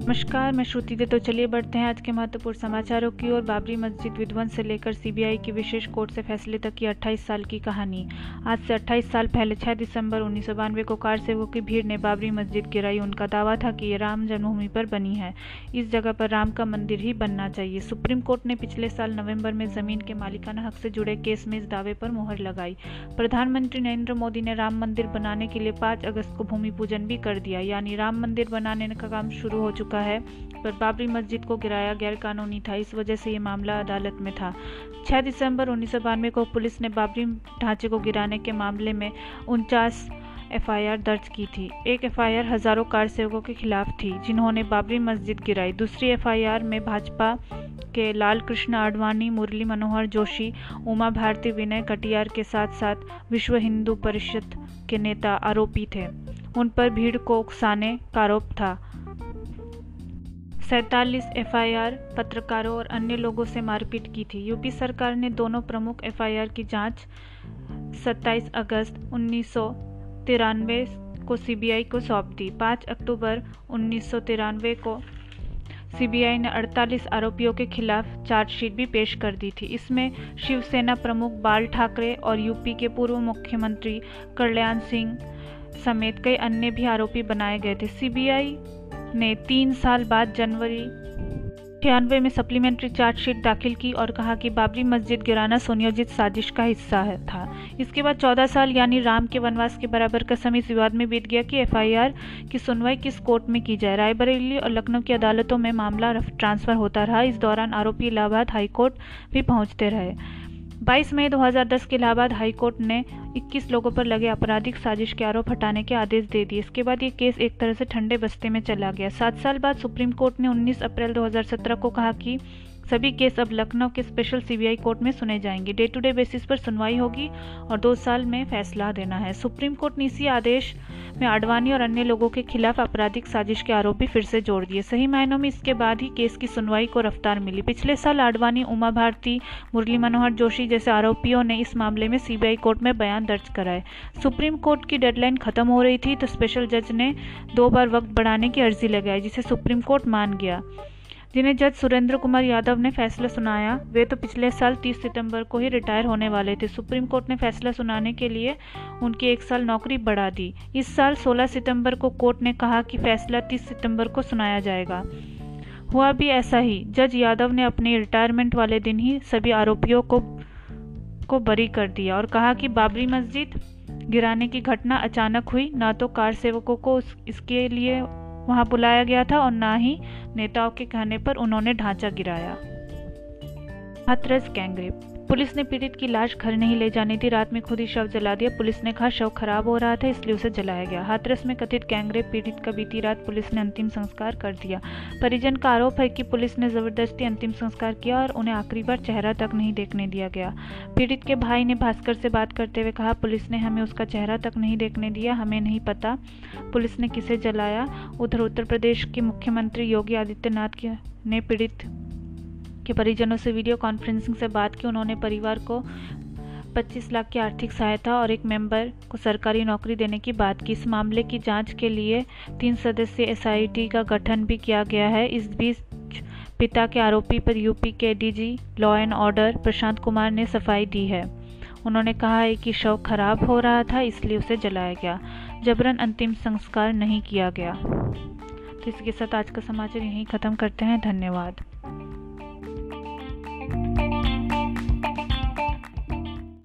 नमस्कार, मैं श्रुति दे तो चलिए बढ़ते हैं आज के महत्वपूर्ण समाचारों की ओर। बाबरी मस्जिद विध्वंस से लेकर सीबीआई की विशेष कोर्ट से फैसले तक की 28 साल की कहानी। आज से 28 साल पहले 6 दिसंबर उन्नीस सौ बानवे को कार सेवकों की भीड़ ने बाबरी मस्जिद गिराई उनका दावा था कि ये राम जन्मभूमि पर बनी है। इस जगह पर राम का मंदिर ही बनना चाहिए। सुप्रीम कोर्ट ने पिछले साल नवंबर में ज़मीन के मालिकाना हक से जुड़े केस में इस दावे पर मुहर लगाई। प्रधानमंत्री नरेंद्र मोदी ने राम मंदिर बनाने के लिए पाँच अगस्त को भूमि पूजन भी कर दिया। यानी राम मंदिर बनाने का काम शुरू हो चुका है, पर बाबरी मस्जिद को गिराया गैर कानूनी था। इस वजह से ये मामला अदालत में था। 6 दिसंबर उन्नीस सौ बानवे को पुलिस ने बाबरी ढांचे को गिराने के मामले में उनचास एफआईआर दर्ज की थी। एक एफआईआर हज़ारों कार सेवकों के खिलाफ थी, जिन्होंने बाबरी मस्जिद गिराई। दूसरी एफआईआर में भाजपा के लाल कृष्ण आडवाणी, मुरली मनोहर जोशी, उमा भारती, विनय कटियार के साथ साथ विश्व हिंदू परिषद के नेता आरोपी थे। उन पर भीड़ को उकसाने का आरोप था। सैतालीस एफआईआर पत्रकारों और अन्य लोगों से मारपीट की थी। यूपी सरकार ने दोनों प्रमुख एफआईआर की जाँच 27 अगस्त उन्नीस सौ तिरानवे को सीबीआई को सौंप दी। 5 अक्टूबर उन्नीस को सीबीआई ने 48 आरोपियों के खिलाफ चार्जशीट भी पेश कर दी थी। इसमें शिवसेना प्रमुख बाल ठाकरे और यूपी के पूर्व मुख्यमंत्री कल्याण सिंह समेत कई अन्य भी आरोपी बनाए गए थे। सीबीआई ने तीन साल बाद जनवरी छियानवे में सप्लीमेंट्री चार्जशीट दाखिल की और कहा कि बाबरी मस्जिद गिराना सुनियोजित साजिश का हिस्सा है, था। इसके बाद 14 साल यानी राम के वनवास के बराबर का समय इस विवाद में बीत गया कि एफआईआर की सुनवाई किस कोर्ट में की जाए। रायबरेली और लखनऊ की अदालतों में मामला ट्रांसफ़र होता रहा। इस दौरान आरोपी इलाहाबाद हाईकोर्ट भी पहुँचते रहे। 22 मई 2010 के इलाहाबाद हाईकोर्ट ने 21 लोगों पर लगे आपराधिक साजिश के आरोप हटाने के आदेश दे दिए। इसके बाद ये केस एक तरह से ठंडे बस्ते में चला गया। सात साल बाद सुप्रीम कोर्ट ने 19 अप्रैल 2017 को कहा कि सभी केस अब लखनऊ के स्पेशल सीबीआई कोर्ट में सुने जाएँगे। डे टू डे बेसिस पर सुनवाई होगी और दो साल में फैसला देना है। सुप्रीम कोर्ट ने इसी आदेश में आडवाणी और अन्य लोगों के खिलाफ आपराधिक साजिश के आरोपी फिर से जोड़ दिए। सही मायनों में इसके बाद ही केस की सुनवाई को रफ्तार मिली। पिछले साल आडवाणी, उमा भारती, मुरली मनोहर जोशी जैसे आरोपियों ने इस मामले में सीबीआई कोर्ट में बयान दर्ज कराए। सुप्रीम कोर्ट की डेडलाइन खत्म हो रही थी तो स्पेशल जज ने दो बार वक्त बढ़ाने की अर्जी लगाई, जिसे सुप्रीम कोर्ट मान गया। जिन्हें जज सुरेंद्र कुमार यादव ने फैसला सुनाया, वे तो पिछले साल 30 सितंबर को ही रिटायर होने वाले थे। सुप्रीम कोर्ट ने फैसला सुनाने के लिए उनकी एक साल नौकरी बढ़ा दी। इस साल 16 सितंबर को कोर्ट ने कहा कि फैसला 30 सितंबर को सुनाया जाएगा। हुआ भी ऐसा ही। जज यादव ने अपने रिटायरमेंट वाले दिन ही सभी आरोपियों को को बरी कर दिया और कहा कि बाबरी मस्जिद गिराने की घटना अचानक हुई। ना तो कार सेवकों को इसके लिए वहाँ बुलाया गया था और ना ही नेताओं के कहने पर उन्होंने ढांचा गिराया। हाथरस गैंगरेप पुलिस ने पीड़ित की लाश घर नहीं ले जाने थी रात में खुद ही शव जला दिया। पुलिस ने कहा, शव खराब हो रहा था, इसलिए उसे जलाया गया। हाथरस में कथित गैंगरेप पीड़ित का बीती रात पुलिस ने अंतिम संस्कार कर दिया। परिजन का आरोप है कि पुलिस ने ज़बरदस्ती अंतिम संस्कार किया और उन्हें आखिरी बार चेहरा तक नहीं देखने दिया गया। पीड़ित के भाई ने भास्कर से बात करते हुए कहा, पुलिस ने हमें उसका चेहरा तक नहीं देखने दिया, हमें नहीं पता। पुलिस ने किसे जलाया? उधर उत्तर प्रदेश के मुख्यमंत्री योगी आदित्यनाथ ने पीड़ित के परिजनों से वीडियो कॉन्फ्रेंसिंग से बात की। उन्होंने परिवार को 25 लाख की आर्थिक सहायता और एक मेंबर को सरकारी नौकरी देने की बात की। इस मामले की जाँच के लिए तीन सदस्यीय एसआईटी का गठन भी किया गया है। इस बीच पिता के आरोपी पर यूपी के DG law and order Prashant Kumar ने सफ़ाई दी है। उन्होंने कहा है कि शव खराब हो रहा था, इसलिए उसे जलाया गया। जबरन अंतिम संस्कार नहीं किया गया। तो इसके साथ आज का समाचार यहीं ख़त्म करते हैं। धन्यवाद।